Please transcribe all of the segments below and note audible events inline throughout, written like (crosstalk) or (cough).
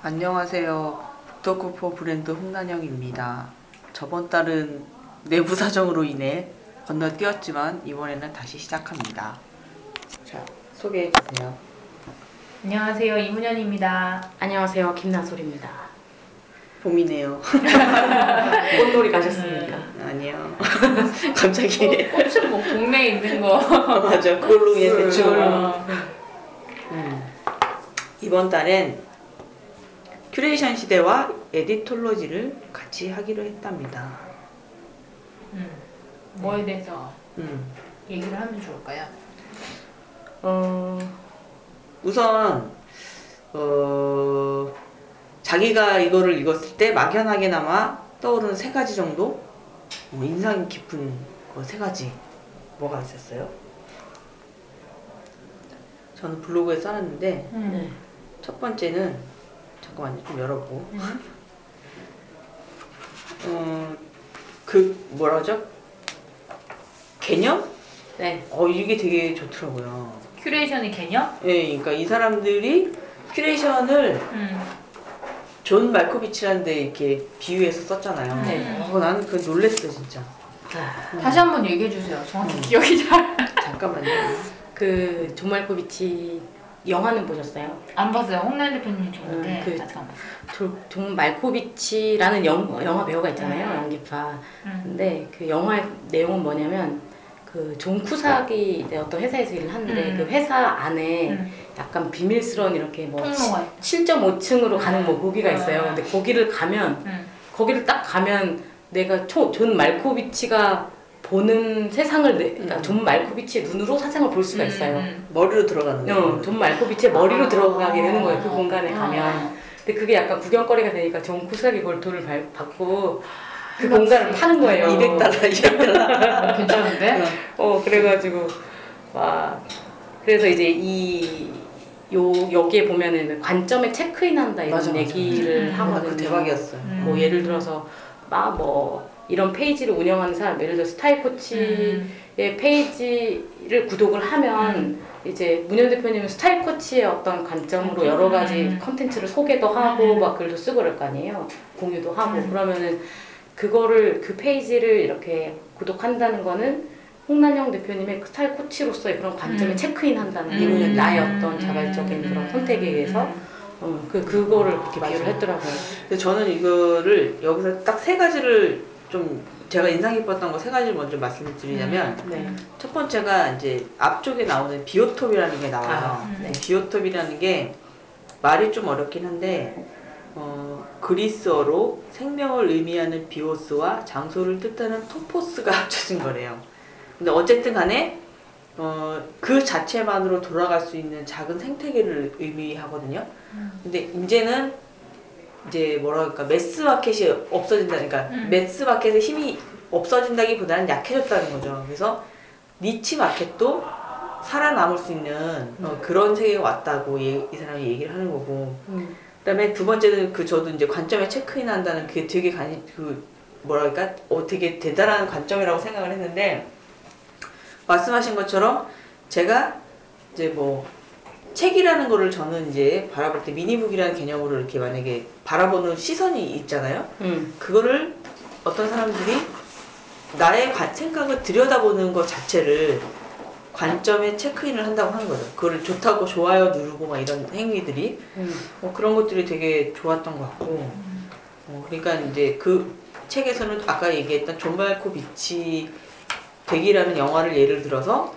안녕하세요. 북터쿠퍼 브랜드 홍난영입니다. 저번 달은 내부 사정으로 인해 건너뛰었지만 이번에는 다시 시작합니다. 자, 소개해 주세요. 안녕하세요 이문현입니다. 안녕하세요 김나솔입니다. 봄이네요. (laughs) 꽃놀이 가셨습니까? 아니요. (laughs) 갑자기. 꽃은 뭐 동네에 있는 거. 맞아. 그걸로 인해 대충. 어. 음. 이번 달엔 큐레이션 시대와 에디톨로지를 같이 하기로 했답니다. 음, 뭐에 대해서 음. 얘기를 하면 좋을까요? 어, 우선, 어, 자기가 이거를 읽었을 때 막연하게나마 떠오르는 세 가지 정도? 뭐 인상 깊은 거 세 가지. 뭐가 있었어요? 저는 블로그에 써놨는데, 음. 네. 첫 번째는, 잠깐만요, 좀 열어보고. 음. 어, 그, 뭐라죠? 개념? 네. 어, 이게 되게 좋더라고요. 큐레이션의 개념? 예, 그러니까 이 사람들이 큐레이션을 음. 존 말코비치라는 데 이렇게 비유해서 썼잖아요. 네. 어, 나는 그 놀랬어, 진짜. 아, 다시 한번 얘기해 주세요. 정확히 음. 기억이 잘 안 잠깐만요. 그 존 말코비치 영화는 보셨어요? 봤어요. 홍란 대표님이 좋은데 음, 그- 아직 안 봤어요. 존, 존 말코비치라는 영, 영화 배우가 있잖아요. 음. 연기파. 음. 근데 그 영화의 내용은 뭐냐면 그 존 쿠삭이 어떤 회사에서 일을 하는데 음. 그 회사 안에 음. 약간 비밀스러운 이렇게 뭐 통로가 있고. 7.5층으로 가는 뭐 있어요. 음. 근데 거기를 가면 음. 거기를 딱 가면 내가 초, 존 말코비치가 보는 세상을 내, 그러니까 음. 존 말코비치의 눈으로 세상을 볼 수가 있어요. 음. 머리로 들어가는 거. 어, 존 말코비치의 머리로 아. 들어가게 되는 거예요. 그 공간에 아. 가면. 근데 그게 약간 구경거리가 되니까 존 쿠삭이 그걸 돈을 발- 받고 그. 공간을 파는 거예요. 200달러, 200달러. 어, 괜찮은데? 어 그래가지고 와 그래서 이제 이 요 여기에 보면은 관점에 체크인 한다 이런 맞아, 맞아. 얘기를 음. 나 하거든요. 그거 대박이었어요. 음. 뭐 예를 들어서 막 뭐 이런 페이지를 운영하는 사람 예를 들어 스타일 코치의 음. 페이지를 구독을 하면 이제 문현 대표님은 스타일 코치의 어떤 관점으로 여러 가지 음. 컨텐츠를 소개도 하고 음. 막 글도 쓰고 그럴 거 아니에요 공유도 하고 음. 그러면은 그거를 그 페이지를 이렇게 구독한다는 거는 홍난영 대표님의 스타일 코치로서의 그런 관점에 음. 체크인한다는 음. 이분은 나의 어떤 자발적인 음. 그런 선택에 의해서 음. 어, 그 그거를 그렇게. 비유를 했더라고요. 근데 저는 이거를 여기서 딱 세 가지를 좀 제가 인상 깊었던 거 세 가지를 먼저 말씀을 드리자면 네. 첫 번째가 이제 앞쪽에 나오는 비오톱이라는 게 나와요. 아, 네. 비오톱이라는 게 말이 좀 어렵긴 한데 어, 그리스어로 생명을 의미하는 비오스와 장소를 뜻하는 토포스가 (laughs) 합쳐진 거래요. 근데 어쨌든 간에 어, 그 자체만으로 돌아갈 수 있는 작은 생태계를 의미하거든요. 근데 이제는 이제 뭐랄까 매스 마켓이 없어진다니까 음. 매스 마켓의 힘이 없어진다기보다는 약해졌다는 거죠. 그래서 니치 마켓도 살아남을 수 있는 어, 그런 세계가 왔다고 이, 이 사람이 얘기를 하는 거고 음. 그다음에 두 번째는 그 저도 이제 관점에 체크인 한다는 그게 되게 관, 그 뭐랄까 어 되게 대단한 관점이라고 생각을 했는데 말씀하신 것처럼 제가 이제 뭐 책이라는 거를 저는 이제 바라볼 때 미니북이라는 개념으로 이렇게 만약에 바라보는 시선이 있잖아요. 음. 그거를 어떤 사람들이 나의 관- 생각을 들여다보는 것 자체를 관점에 체크인을 한다고 하는 거죠. 그거를 좋다고 좋아요 누르고 막 이런 행위들이 음. 어, 그런 것들이 되게 좋았던 것 같고 어, 그러니까 이제 그 책에서는 아까 얘기했던 존 말코비치 되기라는 영화를 예를 들어서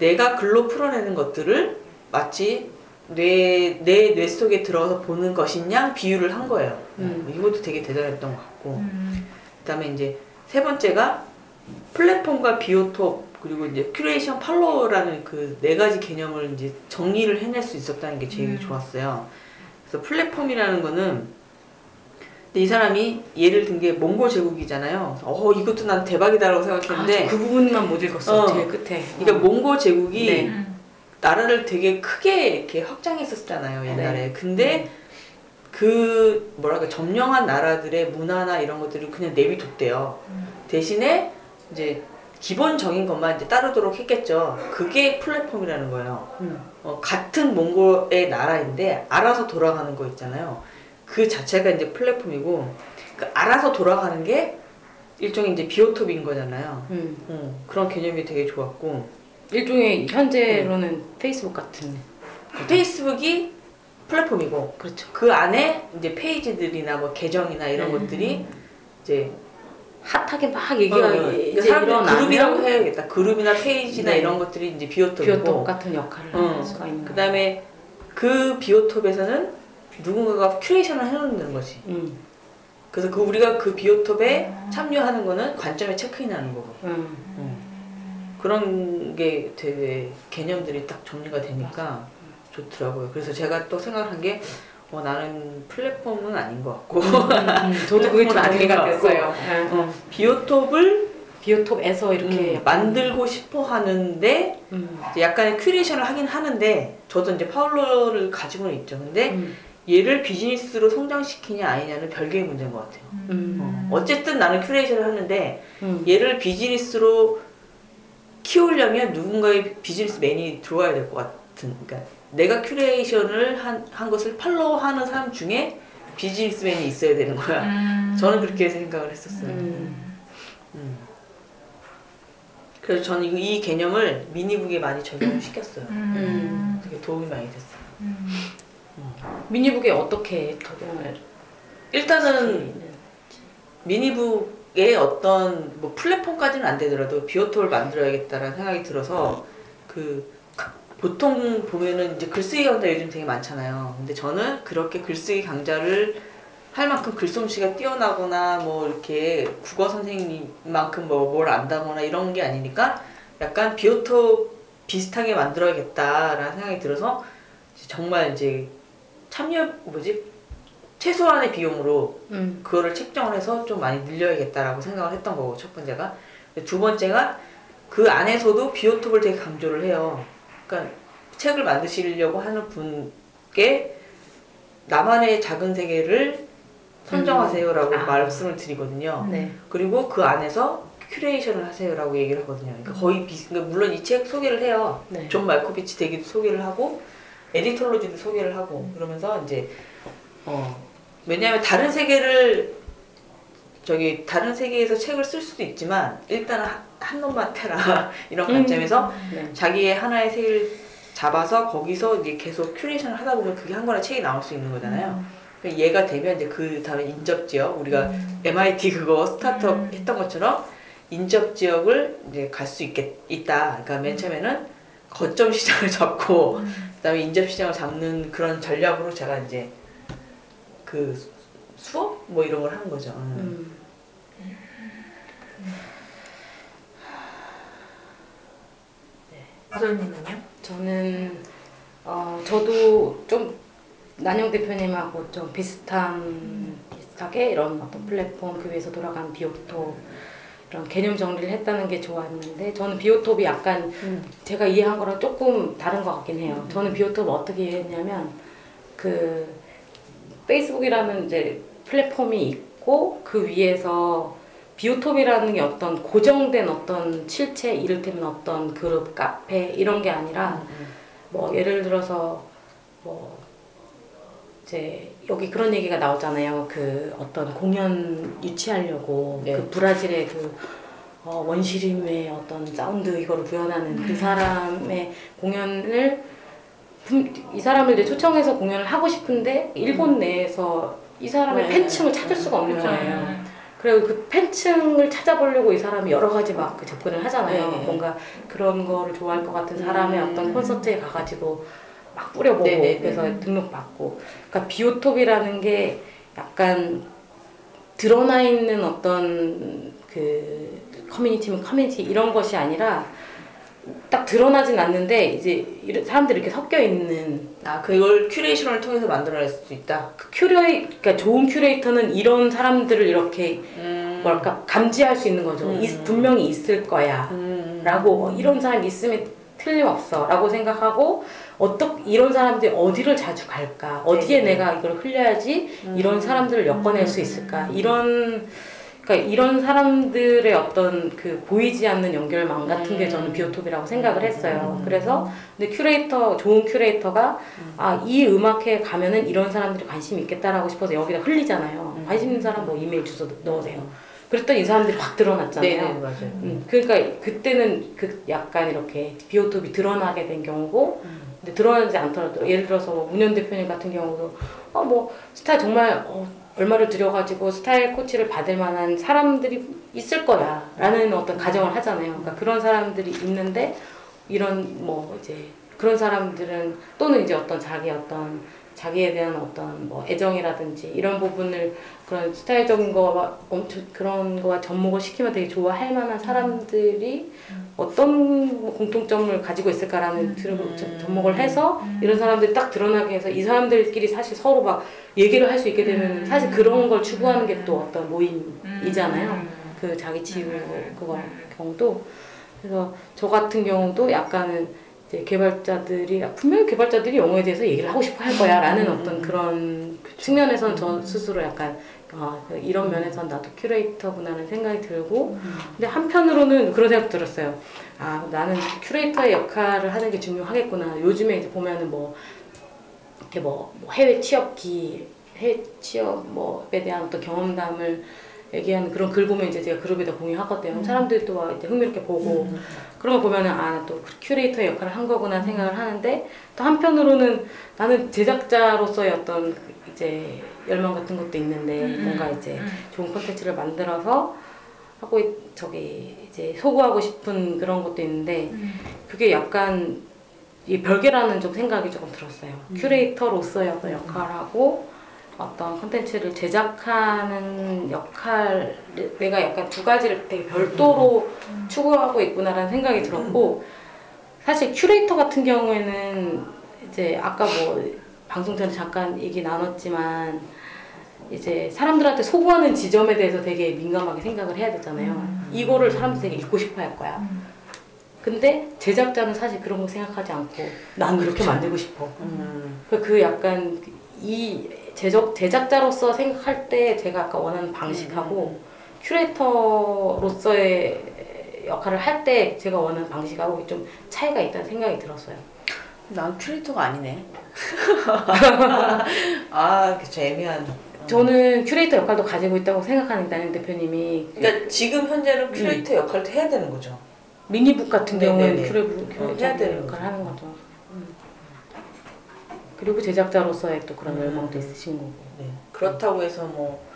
내가 글로 풀어내는 것들을 마치 뇌, 내 뇌 속에 들어가서 보는 것이냐 비유를 한 거예요. 음. 이것도 되게 대단했던 것 같고 음. 그 다음에 이제 세 번째가 플랫폼과 비오톱 그리고 이제 큐레이션 팔로워라는 그 네 가지 개념을 이제 정리를 해낼 수 있었다는 게 제일 음. 좋았어요. 그래서 플랫폼이라는 거는 근데 이 사람이 예를 든 게 몽골 제국이잖아요. 어 이것도 난 대박이다라고 생각했는데 아, 그 부분만 못 읽었어. 어. 제일 끝에. 그러니까 몽골 제국이 네. 음. 나라를 되게 크게 이렇게 확장했었잖아요 옛날에. 네. 근데 그 뭐랄까 점령한 나라들의 문화나 이런 것들을 그냥 내비뒀대요. 음. 대신에 이제 기본적인 것만 이제 따르도록 했겠죠. 그게 플랫폼이라는 거예요. 음. 어, 같은 몽골의 나라인데 알아서 돌아가는 거 있잖아요. 그 자체가 이제 플랫폼이고 그 알아서 돌아가는 게 일종의 이제 비오톱인 거잖아요. 음. 어, 그런 개념이 되게 좋았고 일종의 현재로는 페이스북 같은. 페이스북이 플랫폼이고 그렇죠. 그 안에 이제 페이지들이나 뭐 계정이나 이런 네. 것들이 이제 핫하게 막 얘기가 어, 어, 이제 사람들 그룹이라고 해야겠다. 그룹이나 페이지나 네. 이런 것들이 이제 비오톱이고 비오톱 같은 역할을 어, 할 수가 있는. 그 다음에 그 비오톱에서는 누군가가 큐레이션을 해놓는 거지. 음. 그래서 그 우리가 그 비오톱에 참여하는 거는 관점에 체크인하는 거고 음. 그런 게 되게 개념들이 딱 정리가 되니까 좋더라고요. 그래서 제가 또 생각한 게 어, 나는 플랫폼은 아닌 것 같고 음, (laughs) 저도 그게 좀 아닌 동의가 것 됐어요. 같고, 예. 어, 비오톱을 비오톱에서 이렇게 음, 만들고 싶어 하는데 음. 약간의 큐레이션을 하긴 하는데 저도 이제 팔로워를 가지고는 있죠. 근데 음. 얘를 비즈니스로 성장시키냐 아니냐는 별개의 문제인 것 같아요. 음. 어, 어쨌든 나는 큐레이션을 하는데 음. 얘를 비즈니스로 키우려면 누군가의 비즈니스맨이 들어와야 될 것 같은. 그러니까 내가 큐레이션을 한, 한 것을 팔로우하는 사람 중에 비즈니스맨이 있어야 되는 거야. 음. 저는 그렇게 생각을 했었어요. 음. 음. 그래서 저는 이, 이 개념을 미니북에 많이 적용을 시켰어요. 음. 되게 도움이 많이 됐어요. 음. 미니북에 어떻게 적용을 일단은 미니북 의 어떤 뭐 플랫폼까지는 안 되더라도 비오톱을 만들어야겠다라는 생각이 들어서 그 보통 보면은 이제 글쓰기 강좌 요즘 되게 많잖아요. 근데 저는 그렇게 글쓰기 강좌를 할 만큼 글솜씨가 뛰어나거나 뭐 이렇게 국어 선생님만큼 뭐 뭘 안다거나 이런 게 아니니까 약간 비오톱 비슷하게 만들어야겠다라는 생각이 들어서 정말 이제 참여 뭐지 최소한의 비용으로 음. 그거를 책정을 해서 좀 많이 늘려야겠다라고 생각을 했던 거고 첫 번째가 두 번째가 그 안에서도 비오톱을 되게 강조를 해요. 그러니까 책을 만드시려고 하는 분께 나만의 작은 세계를 선정하세요라고 음. 아. 말씀을 드리거든요. 네. 그리고 그 안에서 큐레이션을 하세요라고 얘기를 하거든요. 그러니까 거의 비슷. 그러니까 물론 이 책 소개를 해요. 네. 존 말코비치 되기도 소개를 하고 에디톨로지도 소개를 하고 그러면서 이제 어 왜냐하면 다른 세계를 저기 다른 세계에서 책을 쓸 수도 있지만 일단은 한, 한 놈만 패라 (laughs) 이런 음. 관점에서 네. 자기의 하나의 세계를 잡아서 거기서 이제 계속 큐레이션을 하다 보면 그게 한 권의 책이 나올 수 있는 거잖아요. 그러니까 얘가 되면 이제 그 다음에 인접 지역 우리가 MIT 그거 스타트업 음. 했던 것처럼 인접 지역을 이제 갈 수 있겠 있다. 그러니까 맨 처음에는 거점 시장을 (laughs) 잡고 그다음에 인접 시장을 잡는 그런 전략으로 제가 이제 그 수- 수업 뭐 이런 걸 하는 거죠. 음. 음. 아설님은요? 저는 어 저도 좀 난영 대표님하고 좀 비슷한 비슷하게 이런 어떤 플랫폼 그 위에서 돌아가는 비오톱 이런 개념 정리를 했다는 게 좋았는데 저는 비오톱이 약간 음. 제가 이해한 거랑 조금 다른 것 같긴 해요. 저는 비오톱을 어떻게 이해했냐면 그 페이스북이라는 이제 플랫폼이 있고 그 위에서 비오톱이라는 게 어떤 고정된 어떤 실체 이를테면 어떤 그룹 카페 이런 게 아니라 뭐 예를 들어서 뭐 이제 여기 그런 얘기가 나오잖아요. 그 어떤 공연 유치하려고 네. 그 브라질의 그 어, 원시림의 어떤 사운드 이거를 구현하는 그 사람의 공연을 분- 이 사람을 이제 초청해서 공연을 하고 싶은데 일본 내에서 이 사람의 네. 팬층을 찾을 수가 없는. 거예요. 그리고 그 팬층을 찾아보려고 이 사람이 여러 가지 막 그 접근을 하잖아요. 네. 뭔가 그런 거를 좋아할 것 같은 사람의 음. 어떤 콘서트에 가가지고 막 뿌려보고 네, 네, 그래서 등록받고 그러니까 비오톱이라는 게 약간 드러나 있는 어떤 그 커뮤니티면 커뮤니티 이런 것이 아니라 딱 드러나진 않는데 이제 사람들이 이렇게 섞여 있는 아 그걸 큐레이션을 통해서 만들어낼 수 있다. 그 큐레이 그러니까 좋은 큐레이터는 이런 사람들을 이렇게 음. 뭐랄까 감지할 수 있는 거죠. 음. 이- 분명히 있을 거야. 음. 라고 어, 이런 사람이 있으면 틀림없어 라고 생각하고 어떻게 이런 사람들이 어디를 자주 갈까 어디에 네. 내가 이걸 흘려야지 음. 이런 사람들을 엮어낼 수 있을까 이런 그러니까 이런 사람들의 어떤 그 보이지 않는 연결망 같은 게 음. 저는 비오톱이라고 생각을 했어요. 음. 그래서 근데 큐레이터 좋은 큐레이터가 음. 아이 음악회에 가면은 이런 사람들이 관심이 있겠다라고 싶어서 여기다 흘리잖아요. 음. 관심 있는 사람 뭐 이메일 주소 넣으세요. 그랬더니 이 사람들이 확 드러났잖아요. 네네 맞아요. 음, 그러니까 그때는 그 약간 이렇게 비오톱이 드러나게 된 경우고 음. 근데 드러나지 않더라도 예를 들어서 뭐 문현 대표님 같은 경우도 어 뭐 스타일 정말 어, 얼마를 들여가지고 스타일 코치를 받을 만한 사람들이 있을 거야라는 어떤 가정을 하잖아요. 그러니까 그런 사람들이 있는데 이런 뭐 이제 그런 사람들은 또는 이제 어떤 자기 어떤 자기에 대한 어떤 뭐 애정이라든지 이런 부분을 그런 스타일적인 거와 엄청 그런 거와 접목을 시키면 되게 좋아할 만한 사람들이 어떤 뭐 공통점을 가지고 있을까라는 들- 저- 접목을 해서 이런 사람들이 딱 드러나게 해서 이 사람들끼리 사실 서로 막 얘기를 할 수 있게 되면 사실 그런 걸 추구하는 게 또 어떤 모임이잖아요. 그 자기 치유 그거 경우도. 그래서 저 같은 경우도 약간은 이제 개발자들이 분명히 개발자들이 영어에 대해서 얘기를 하고 싶어 할 거야라는 음, 어떤 음. 그런 측면에서는 저 스스로 약간 어, 이런 면에서는 나도 큐레이터구나라는 생각이 들고 근데 한편으로는 그런 생각 들었어요. 아 나는 큐레이터의 역할을 하는 게 중요하겠구나. 요즘에 이제 보면은 뭐 이렇게 뭐, 뭐 해외 취업기, 해외 취업 뭐에 대한 어떤 경험담을 얘기하는 그런 글 보면 이제 제가 그룹에다 공유하거든요. 사람들이 또 와, 이제 흥미롭게 보고 그런 거 보면은 아 또 큐레이터의 역할을 한 거구나 생각을 하는데 또 한편으로는 나는 제작자로서의 어떤 그 이제 열망 같은 것도 있는데 음, 뭔가 이제 좋은 콘텐츠를 만들어서 하고 있- 저기 이제 소구하고 싶은 그런 것도 있는데 그게 약간 이 별개라는 좀 생각이 조금 들었어요. 큐레이터로서의 어떤 역할하고 어떤 콘텐츠를 제작하는 역할 내가 약간 두 가지를 되게 별도로 추구하고 있구나라는 생각이 들었고 사실 큐레이터 같은 경우에는 이제 아까 뭐 방송 전에 잠깐 얘기 나눴지만 이제 사람들한테 소구하는 지점에 대해서 되게 민감하게 생각을 해야 되잖아요. 이거를 사람들이 되게 읽고 싶어 할 거야. 근데 제작자는 사실 그런 거 생각하지 않고 난 이렇게 만들고 싶어. 음. 그- 그 약간 이 제작 제작자로서 생각할 때 제가 아까 원하는 방식하고 큐레이터로서의 역할을 할 때 제가 원하는 방식하고 좀 차이가 있다는 생각이 들었어요. 난 큐레이터가 아니네. (laughs) 아, 그쵸 애매한. 저는 큐레이터 역할도 가지고 있다고 생각하는 나는 대표님이 그러니까 지금 현재는 큐레이터 역할도 해야 되는 거죠. 미니북 같은 네네네. 경우에는 큐레이터 어, 해야 되는 역할을. 하는 거죠. 음. 그리고 제작자로서의 또 그런 음. 열망도 있으신 거고. 네. 그렇다고 해서 뭐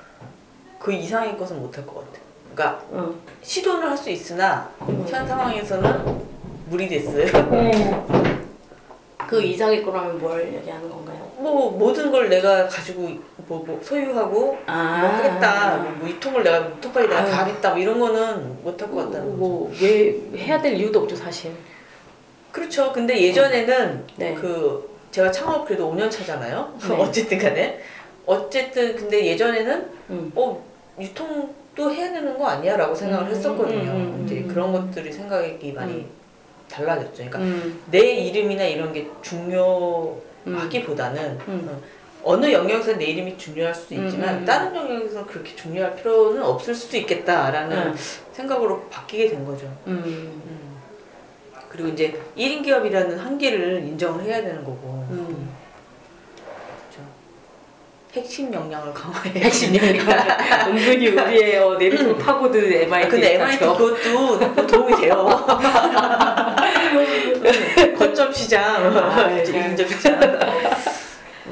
그 이상의 것은 못할 것 같아. 그러니까 응. 시도는 할 수 있으나 음. 현 상황에서는 무리됐어요. (laughs) 그 이상일 거라면 뭘 얘기하는 건가요? 뭐 모든 걸 내가 가지고 뭐, 뭐 소유하고 아. 뭐 하겠다. 뭐 이 통을 내가 이통까지 내가 아유. 다 하겠다. 뭐 이런 거는 못할 것 같다는 거죠. 뭐왜 해야 될 이유도 없죠 사실. 그렇죠. 근데 예전에는 네. 그 제가 창업 그래도 5년 차잖아요. 네. 어쨌든 간에 어쨌든 근데 예전에는 음. 어 유통도 해야 되는 거 아니야 라고 생각을 음, 했었거든요. 음, 음, 이제 음. 그런 것들이 생각이 많이 음. 달라졌죠. 그러니까 음. 내 이름이나 이런 게 중요하기보다는 음. 어, 어느 영역에서 내 이름이 중요할 수도 있지만 음, 음. 다른 영역에서 그렇게 중요할 필요는 없을 수도 있겠다라는 음. 생각으로 바뀌게 된 거죠. 음. 음. 그리고 이제 1인 기업이라는 한계를 인정을 해야 되는 거고 음. 그렇죠. 핵심 역량을 강화해 핵심 역량. (laughs) 은근히 우리의 어, 내리통 파고드 MIT. 아, 근데 MIT 그것도 도움이 돼요. (laughs) 거점 시장, 아, 네. 인접 시장.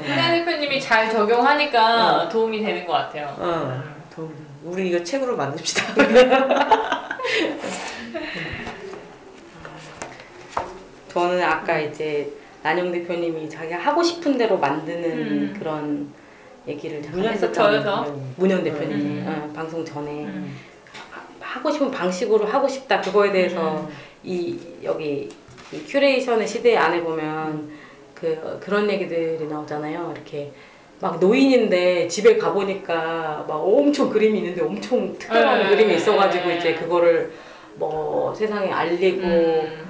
한혜 대표님이 잘 적용하니까 도움이 되는 것 같아요. 어, 도움. 우리 이거 책으로 만듭시다. (laughs) 저는 아까 이제 난영 대표님이 자기가 하고 싶은 대로 만드는 음. 그런 얘기를 잠깐 했었잖아요. 문현 대표님이 음. 어, 방송 전에 음. 하고 싶은 방식으로 하고 싶다 그거에 대해서 음. 이 여기 이 큐레이션의 시대 안에 보면 그 그런 얘기들이 나오잖아요. 이렇게 막 노인인데 집에 가 보니까 막 엄청 그림이 있는데 엄청 특별한 네. 그림이 있어가지고 네. 이제 그거를 뭐 세상에 알리고 음.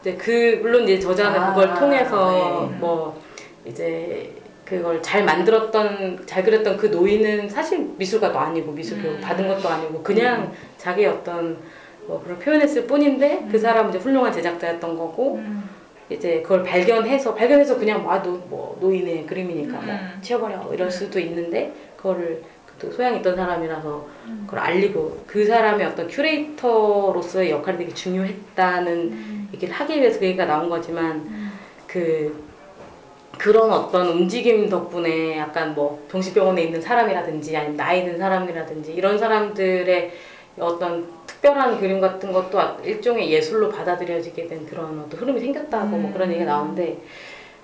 이제 그 물론 이제 저자는 아, 그걸 통해서 네. 뭐 이제 그걸 잘 만들었던 잘 그렸던 그 노인은 사실 미술가도 아니고 미술 교육 음. 받은 것도 아니고 그냥 자기 어떤 뭐 그런 표현했을 뿐인데 그 사람은 이제 훌륭한 제작자였던 거고 음. 이제 그걸 발견해서 발견해서 그냥 뭐, 아, 노, 뭐 노인의 그림이니까 뭐 음. 치워버려 이럴 수도 있는데 그거를 또 소양이 있던 사람이라서 음. 그걸 알리고 그 사람의 어떤 큐레이터로서의 역할이 되게 중요했다는 음. 얘기를 하기 위해서 그 얘기가 나온 거지만 그 그런 어떤 움직임 덕분에 약간 뭐 정신병원에 있는 사람이라든지 아니면 나이 든 사람이라든지 이런 사람들의 어떤 특별한 그림 같은 것도 일종의 예술로 받아들여지게 된 그런 어떤 흐름이 생겼다고 뭐 그런 얘기가 나오는데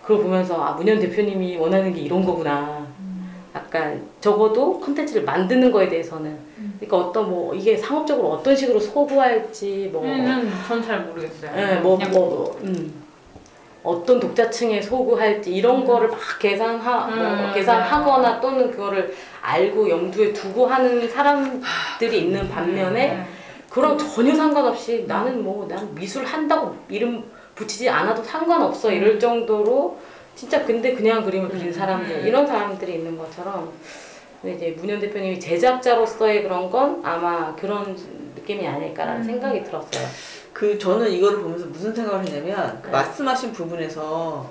그걸 보면서 아 문현 대표님이 원하는 게 이런 거구나 약간 적어도 컨텐츠를 만드는 거에 대해서는 그러니까 어떤 뭐 이게 상업적으로 어떤 식으로 소구할지 뭐 음, 전잘 모르겠어요. 예, 뭐, 뭐, 뭐, 음. 어떤 독자층에 소구할지 이런 거를 막 계산하, 뭐 음, 계산하거나 또는 그거를 알고 염두에 두고 하는 사람들이 있는 반면에 음. 그런 전혀 상관없이 나는 뭐 난 미술 한다고 이름 붙이지 않아도 상관없어 이럴 정도로 진짜 근데 그냥 그림을 그리는 사람들 음. 이런 사람들이 있는 것처럼 근데 이제 문현 대표님이 제작자로서의 그런 건 아마 그런 느낌이 아닐까라는 음. 생각이 들었어요. 그 저는 이거를 보면서 무슨 생각을 했냐면 그 네. 말씀하신 부분에서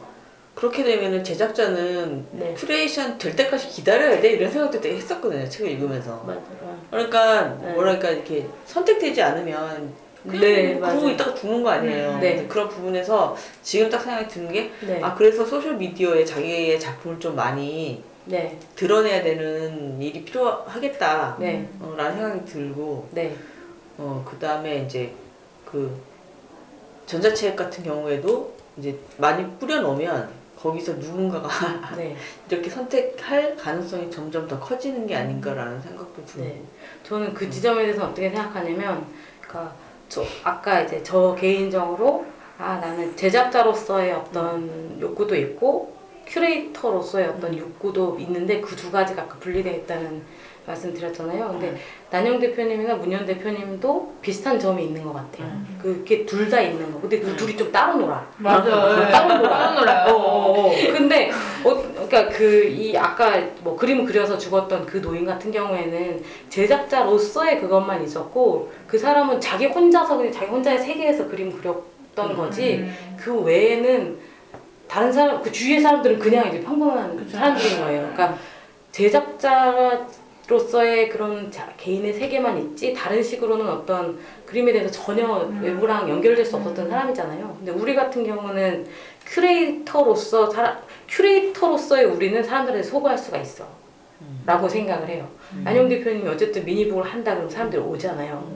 그렇게 되면은 제작자는 네. 큐레이션 될 때까지 기다려야 돼 이런 생각도 되게 했었거든요 책을 읽으면서 맞아요. 그러니까 네. 뭐랄까 이렇게 선택되지 않으면 네, 그러고 맞아요. 있다가 죽는 거 아니에요 음, 네. 그래서 그런 부분에서 지금 딱 생각이 드는 게 네. 아 그래서 소셜 미디어에 자기의 작품을 좀 많이 네. 드러내야 되는 일이 필요하겠다 네. 어, 라는 생각이 들고 네. 어, 그 다음에 이제 그 전자책 같은 경우에도 이제 많이 뿌려놓으면 거기서 누군가가 (laughs) 네. 이렇게 선택할 가능성이 점점 더 커지는 게 아닌가라는 생각도 들고. 네. 저는 그 지점에 대해서 어떻게 생각하냐면, 그니까, 저, 아까 이제 저 개인적으로, 아, 나는 제작자로서의 어떤 욕구도 있고, 큐레이터로서의 어떤 욕구도 있는데, 그 두 가지가 분리되어 있다는 말씀 드렸잖아요. 근데 난영 대표님이나 문현 대표님도 비슷한 점이 있는 것 같아요. 그게 둘 다 있는 거. 근데 그 둘이 좀 따로 놀아. 맞아. (laughs) 따로 놀아. 따로 놀아요. 어, 어, 어. 근데 어, 그러니까 그 이 아까 뭐 그림 그려서 죽었던 그 노인 같은 경우에는 제작자로서의 그것만 있었고 그 사람은 자기 혼자서 그냥 자기 혼자의 세계에서 그림 그렸던 거지 음. 그 외에는 다른 사람 그 주위의 사람들은 그냥 이제 평범한 그쵸. 사람들인 거예요. 그러니까 제작자 로서의 그런 자, 개인의 세계만 있지 다른 식으로는 어떤 그림에 대해서 전혀 음. 외부랑 연결될 수 없었던 사람이잖아요. 근데 우리 같은 경우는 큐레이터로서 사람 큐레이터로서의 우리는 사람들한테 소구할 수가 있어. 라고 생각을 해요. 난영 대표님이 어쨌든 미니북을 한다 그러면 사람들이 오잖아요.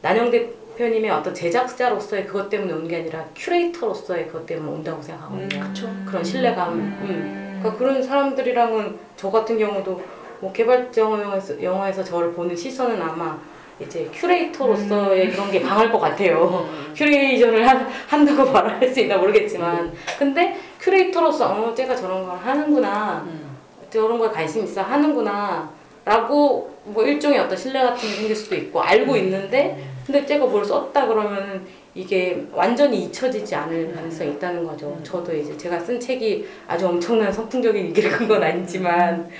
난영 대표님의 어떤 제작자로서의 그것 때문에 오는 게 아니라 큐레이터로서의 그것 때문에 온다고 생각하거든요. 음. 그런 신뢰감. 음. 음. 그러니까 그런 사람들이랑은 저 같은 경우도 뭐 개발자 영어에서, 영어에서 저를 보는 시선은 아마 이제 큐레이터로서의 그런 게 강할 것 같아요. (laughs) 큐레이션을 한, 한다고 (laughs) 말할 수 있나 모르겠지만. 근데 큐레이터로서, 어, 쟤가 저런 걸 하는구나. 음. 저런 거에 관심 있어 하는구나. 라고 뭐 일종의 어떤 신뢰 같은 게 생길 수도 있고 알고 있는데 근데 쟤가 뭘 썼다 그러면은 이게 완전히 잊혀지지 않을 가능성이 있다는 거죠. 저도 이제 제가 쓴 책이 아주 엄청난 선풍적인 인기를 (laughs) 끈 건 아니지만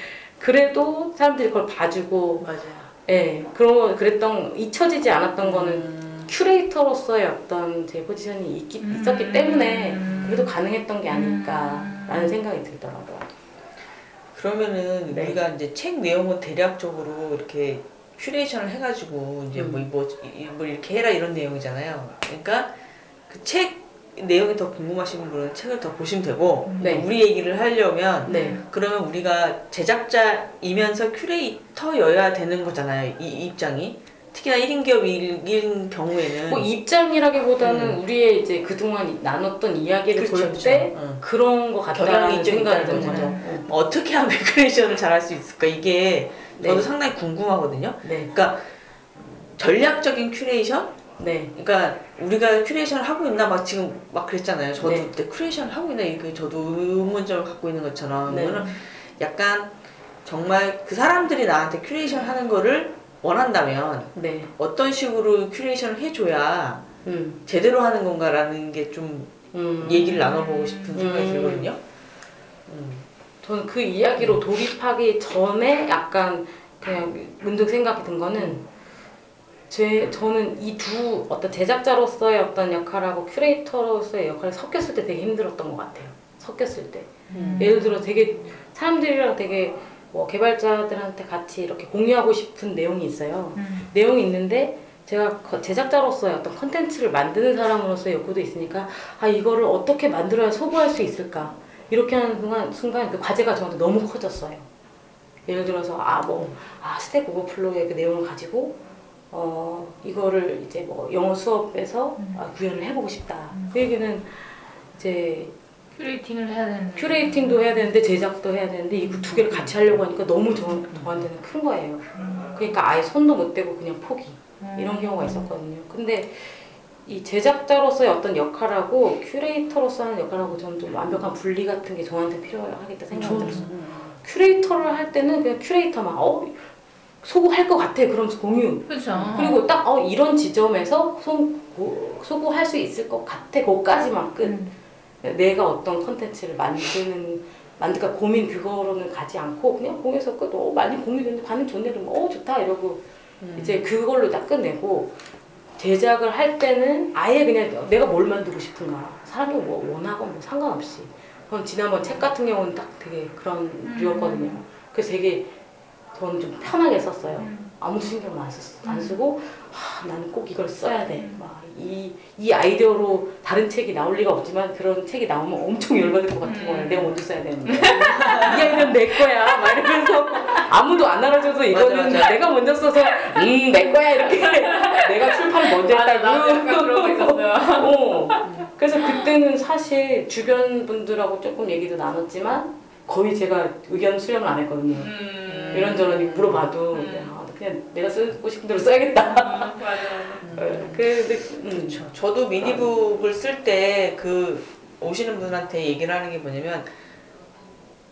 그래도 사람들이 그걸 봐주고 맞아요. 예 그런 그랬던 잊혀지지 않았던 거는 음, 큐레이터로서의 어떤 제 포지션이 있기, 음. 있었기 때문에 그래도 가능했던 게 아닐까라는 생각이 들더라고요. 그러면은 네. 우리가 이제 책 내용은 대략적으로 이렇게 큐레이션을 해가지고 이제 음. 뭐, 뭐, 이- 뭐 이렇게 해라 이런 내용이잖아요. 그러니까 그 책 내용이 더 궁금하신 분은 책을 더 보시면 되고 네. 우리 얘기를 하려면 네. 그러면 우리가 제작자이면서 큐레이터여야 되는 거잖아요. 이, 이 입장이. 특히나 1인 기업인 경우에는 뭐 입장이라기보다는 우리의 이제 그동안 나눴던 이야기를 음. 그렇죠, 볼때 그렇죠. 응. 그런 같다라는 좀 생각이 드는 거죠. 거잖아요. 어떻게 하면 (laughs) 큐레이션을 잘할 수 있을까? 이게 저도 네. 상당히 궁금하거든요. 네. 그러니까 전략적인 큐레이션? 네. 그러니까 우리가 큐레이션을 하고 있나 막 지금 막 그랬잖아요. 저도 네. 그때 큐레이션을 하고 있나 이게 저도 의문점을 갖고 있는 것처럼 네. 이거는 약간 정말 그 사람들이 나한테 큐레이션 하는 거를 원한다면 네. 어떤 식으로 큐레이션을 해줘야 음. 제대로 하는 건가라는 게 좀 음. 얘기를 나눠보고 싶은 생각이 음. 들거든요. 음. 저는 그 이야기로 돌입하기 전에 약간 그냥 문득 생각이 든 거는 제 저는 이 두 어떤 제작자로서의 어떤 역할하고 큐레이터로서의 역할이 섞였을 때 되게 힘들었던 것 같아요. 섞였을 때. 음. 예를 들어 되게 사람들이랑 되게 뭐 개발자들한테 같이 이렇게 공유하고 싶은 내용이 있어요. 음. 내용이 있는데 제가 거- 제작자로서의 어떤 컨텐츠를 만드는 사람으로서의 욕구도 있으니까 아 이거를 어떻게 만들어야 소구할 수 있을까 이렇게 하는 순간, 순간 그 과제가 저한테 너무 커졌어요. 예를 들어서 아 뭐 아 Stack Overflow의 그 내용을 가지고 어 이거를 이제 뭐 영어 수업에서 아, 구현을 해보고 싶다. 그 얘기는 이제 큐레이팅을 해야 되는. 큐레이팅도 해야 되는데 제작도 해야 되는데 이 두 개를 같이 하려고 하니까 너무 저, 저한테는 큰 거예요. 그러니까 아예 손도 못 대고 그냥 포기 이런 경우가 있었거든요. 근데 이 제작자로서의 어떤 역할하고 큐레이터로서 하는 역할하고 저는 좀 완벽한 분리 같은 게 저한테 필요하겠다 생각이 들었어요. 큐레이터를 할 때는 그냥 큐레이터만 어 소구할 것 같아 그러면서 공유 그렇죠. 그리고 딱 어 이런 지점에서 소, 고, 소구할 수 있을 것 같아 거기까지만 끝 음. 내가 어떤 컨텐츠를 만드는 만들까 고민 그거로는 가지 않고 그냥 공유해서 끝. 어 많이 공유됐는데 반응 좋네 그러면 어 좋다 이러고 음. 이제 그걸로 딱 끝내고 제작을 할 때는 아예 그냥 내가 뭘 만들고 싶은가 사람이 뭐 원하건 뭐 상관없이 그럼 지난번 책 같은 경우는 딱 되게 그런 류였거든요 그래서 되게 저는 좀 편하게 썼어요 음. 아무도 신경을 안, 썼, 안 쓰고 아, 나는 꼭 이걸 써야 돼. 막이이 아이디어로 다른 책이 나올 리가 없지만 그런 책이 나오면 엄청 열받을 것 같은 거예요. 음. 내가 먼저 써야 되는데 이 아이디어는 내 거야. 막 이러면서 아무도 안 알아줘서 이거는 맞아, 맞아. 내가 먼저 써서 음 내 거야 이렇게 (laughs) 내가 출판을 먼저 했다고. (laughs) 어. 그래서 그때는 사실 주변 분들하고 조금 얘기도 나눴지만 거의 제가 의견 수렴을 안 했거든요. 음. 이런저런 물어봐도 음. 그냥, 아, 그냥 내가 쓰고 싶은 대로 써야겠다. 음, 맞아, 맞아. 어, 근데 음. 그렇죠. 저도 미니북을 쓸 때 그 오시는 분한테 얘기를 하는 게 뭐냐면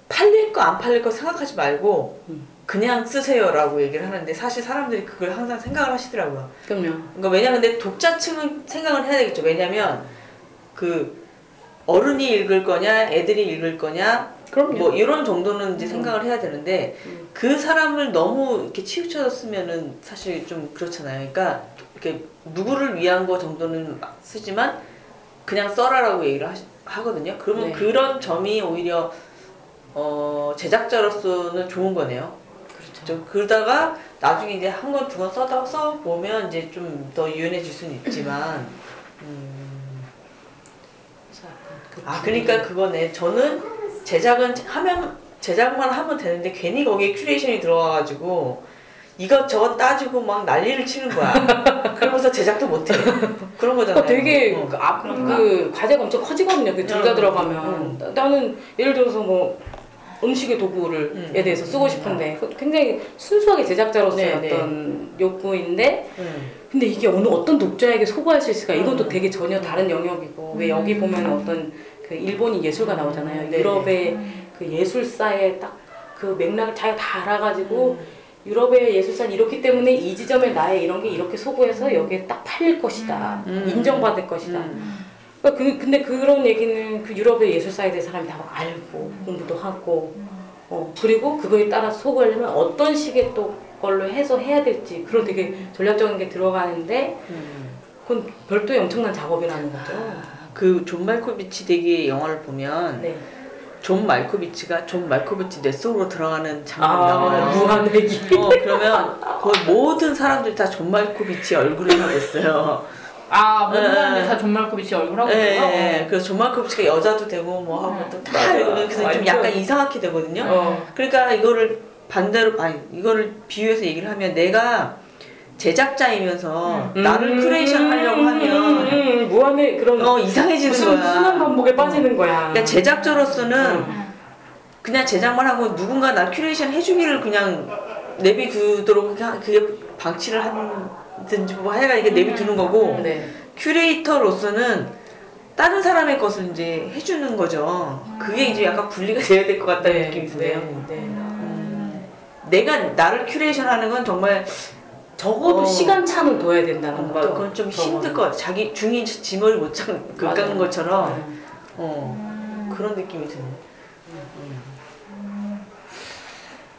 팔릴 거 안 팔릴 거 생각하지 말고 음. 그냥 쓰세요라고 얘기를 하는데 사실 사람들이 그걸 항상 생각을 하시더라고요. 그럼요. 그러니까 왜냐면 근데 독자층은 생각을 해야 되겠죠. 왜냐면 그 어른이 읽을 거냐, 애들이 읽을 거냐, 그럼요. 뭐 이런 정도는 이제 음. 생각을 해야 되는데 음. 그 사람을 너무 이렇게 치우쳐서 쓰면은 사실 좀 그렇잖아요. 그러니까 이렇게 누구를 위한 거 정도는 막 쓰지만 그냥 써라라고 얘기를 하시, 하거든요. 그러면 네. 그런 점이 오히려 어, 제작자로서는 좋은 거네요. 그렇죠. 좀 그러다가 나중에 이제 한 권 두 권 써다 써 보면 이제 좀 더 유연해질 수는 있지만 음, 아 그러니까 그거네. 저는 제작은 하면 제작만 하면 되는데 괜히 거기에 큐레이션이 들어와가지고 이것저것 따지고 막 난리를 치는 거야. (laughs) 그러면서 제작도 못해. 그런 거잖아요. 어, 되게 어. 그, 앞? 그 과제가 엄청 커지거든요. 그 둘다 음, 들어가면 음. 나- 나는 예를 들어서 뭐 음식의 도구를에 음. 대해서 쓰고 싶은데 그 굉장히 순수하게 제작자로서의 네, 네. 어떤 욕구인데 음. 근데 이게 어느 어떤 독자에게 소구할 수 있을까? 이건 또 음. 되게 전혀 다른 영역이고 왜 여기 보면 어떤 그 일본인 예술가 나오잖아요. 음, 네네. 유럽의 그 예술사의 딱 그 맥락을 자기가 다 알아가지고 음. 유럽의 예술사는 이렇기 때문에 이 지점에 나의 이런 게 이렇게 소구해서 여기에 딱 팔릴 것이다. 음. 인정받을 것이다. 음. 그러니까 그, 근데 그런 얘기는 그 유럽의 예술사에 대해 사람이 다 알고 공부도 하고 어, 그리고 그거에 따라 소구하려면 어떤 식의 또 걸로 해서 해야 될지 그런 되게 전략적인 게 들어가는데 음. 그건 별도의 엄청난 작업이라는 거죠. 그 존 말코비치 되기의 영화를 보면 네. 존 말코비치가 존 말코비치 뇌 속으로 들어가는 아, 장면이 나와요. 무한회귀. 어 그러면 거의 모든 사람들이 다 존 말코비치 얼굴을 하고 있어요. 아, 모든 예, 사람들이 예. 다 존 말코비치 얼굴 하고 예, 있어요? 예. 그래서 존 말코비치가 여자도 되고 뭐 하고 네. 또다. 그래서 좀. 약간 이상하게 되거든요. 어. 그러니까 이거를 반대로 아니 이거를 비유해서 얘기를 하면 내가 제작자이면서 나를 큐레이션 하려고 하면 음, 무한의 그런 어 이상해지는 무슨 거야. 순환 반복에 빠지는 거야. 그러니까 제작자로서는 음. 그냥 제작만 하고 누군가 나 큐레이션 해주기를 그냥 내비두도록 그냥 그게 방치를 하든지 뭐 해가 이게 내비두는 거고 네. 큐레이터로서는 다른 사람의 것을 이제 해주는 거죠. 그게 이제 약간 분리가 돼야 될 것 같다는 느낌이 드네요. 네. 음, 내가 나를 큐레이션 하는 건 정말 적어도 어. 시간 차는 둬야 된다는 어, 거죠. 그건 좀. 힘들 것 같아. 자기 중이 지머리 못 깎는 맞아요. 것처럼 네. 어, 음. 그런 느낌이 드네.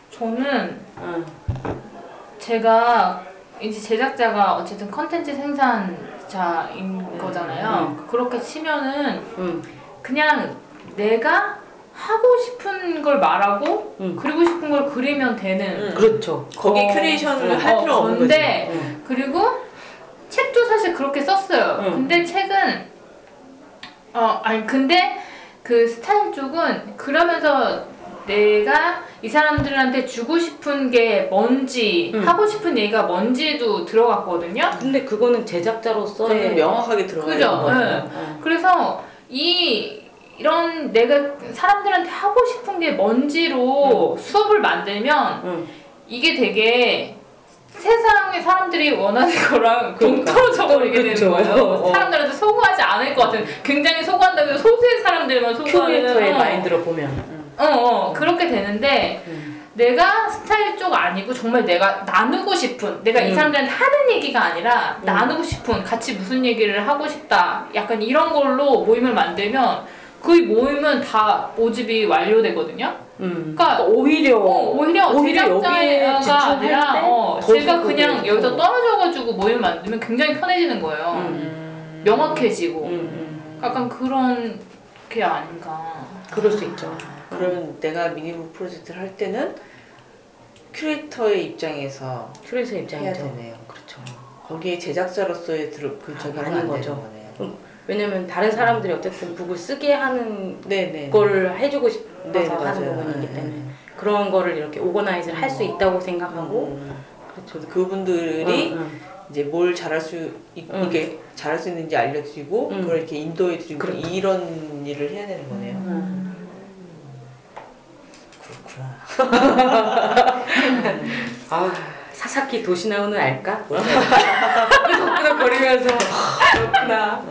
저는 응. 제가 이제 제작자가 어쨌든 컨텐츠 생산자인 거잖아요. 그렇게 치면은 응. 그냥 내가 하고 싶은 걸 말하고 응. 그리고 싶은 걸 그리면 되는 응. 그렇죠. 거기 어, 큐레이션을 어, 할 필요 없는 거지. 근데 응. 그리고 책도 사실 그렇게 썼어요. 응. 근데 책은 어 아니 근데 그 스타일 쪽은 그러면서 내가 이 사람들한테 주고 싶은 게 뭔지 응. 하고 싶은 얘기가 뭔지도 들어갔거든요. 근데 그거는 제작자로서의 그거는 명확하게? 되는 거죠. 네. 어. 그래서 이 이런 내가 사람들한테 하고 싶은 게 뭔지로 수업을 만들면 응. 이게 되게 세상의 사람들이 원하는 거랑 그러니까. 동떨어져 버리게. 되는 거예요. 어. 사람들한테 소구하지 않을 것 같은 굉장히 소구한다고 해서 소수의 사람들만 소구하는 큐레이터의 어. 마인드로 보면. 어, 어 그렇게 되는데 음. 내가 스타일 쪽 아니고 정말 내가 나누고 싶은 내가 이 음. 사람들한테 하는 얘기가 아니라 음. 나누고 싶은 같이 무슨 얘기를 하고 싶다 약간 이런 걸로 모임을 만들면 그 모임은 다 모집이 완료되거든요. 음. 그러니까 오히려 어, 오히려, 오히려 제작자가 아니라 때 어, 더 제가 그냥 해서. 여기서 떨어져가지고 모임 만들면 굉장히 편해지는 거예요. 음. 음. 명확해지고 음, 음. 약간 그런 게 아닌가. 그럴 수 있죠. 그러면 내가 미니북 프로젝트를 할 때는 큐레이터의 입장에서 큐레이터 해야 입장이죠. 되네요. 그렇죠. 거기에 제작자로서의 들, 그 적용은 아닌 안 되는 거죠. 거네요. 음, 왜냐면 다른 사람들이 어쨌든 북을 쓰게 하는 네네. 걸 해주고 싶어서 네, 하는 맞아요. 부분이기 네, 때문에 네. 그런 거를 이렇게 오거나이즈를 할 수 있다고 생각하고 음, 그렇죠. 그래서 그분들이 응, 응. 이제 뭘 잘할 수 있, 응. 이게 잘할 수 있는지 알려주고 응. 그걸 이렇게 인도해 주고 그렇죠. 이런 일을 해야 되는 거네요. 응. 그렇구나. (laughs) 아 사사키 도시나우는 알까? 끄덕끄덕거리면서 (laughs) 그렇구나.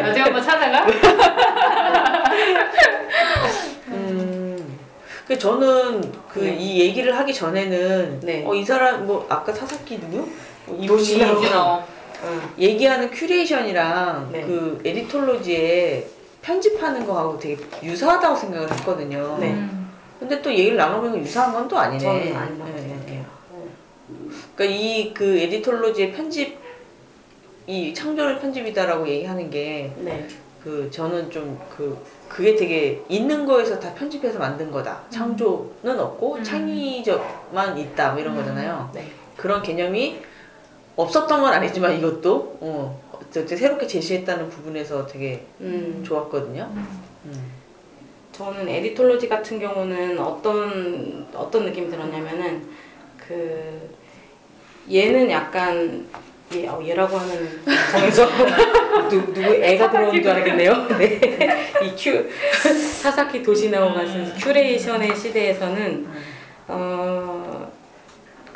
나중에 (laughs) 한번 찾아가. (laughs) 음. 그 저는 그 네. 이 얘기를 하기 전에는 네. 어 이 사람 뭐 아까 사사키 누구? 도시나오. 어. 응. 얘기하는 큐레이션이랑 네. 그 에디톨로지에 편집하는 거하고 되게 유사하다고 생각을 했거든요. 네. 음. 근데 또 얘기를 나눠보면 유사한 건 또 아니네. 저는 아니라고 네, 네, 생각해요. 그러니까 이 그 에디톨로지의 편집 이 창조를 편집이다라고 얘기하는 게 네. 그 저는 좀 그 그게 되게 있는 거에서 다 편집해서 만든 거다. 창조는 없고 음. 창의적만 있다. 뭐 이런 거잖아요. 네. 그런 개념이 없었던 건 아니지만 이것도 어 새롭게 제시했다는 부분에서 되게 음. 좋았거든요. 음. 저는 에디톨로지 같은 경우는 어떤 어떤 느낌이 들었냐면은 그 얘는 약간 얘, 어, 얘라고 하면 방송에서 (laughs) 누, 누구 애가 들어오는 줄 알겠네요. (laughs) 네. 이 큐, 사사키 도시나오 같은 큐레이션의 시대에서는 어,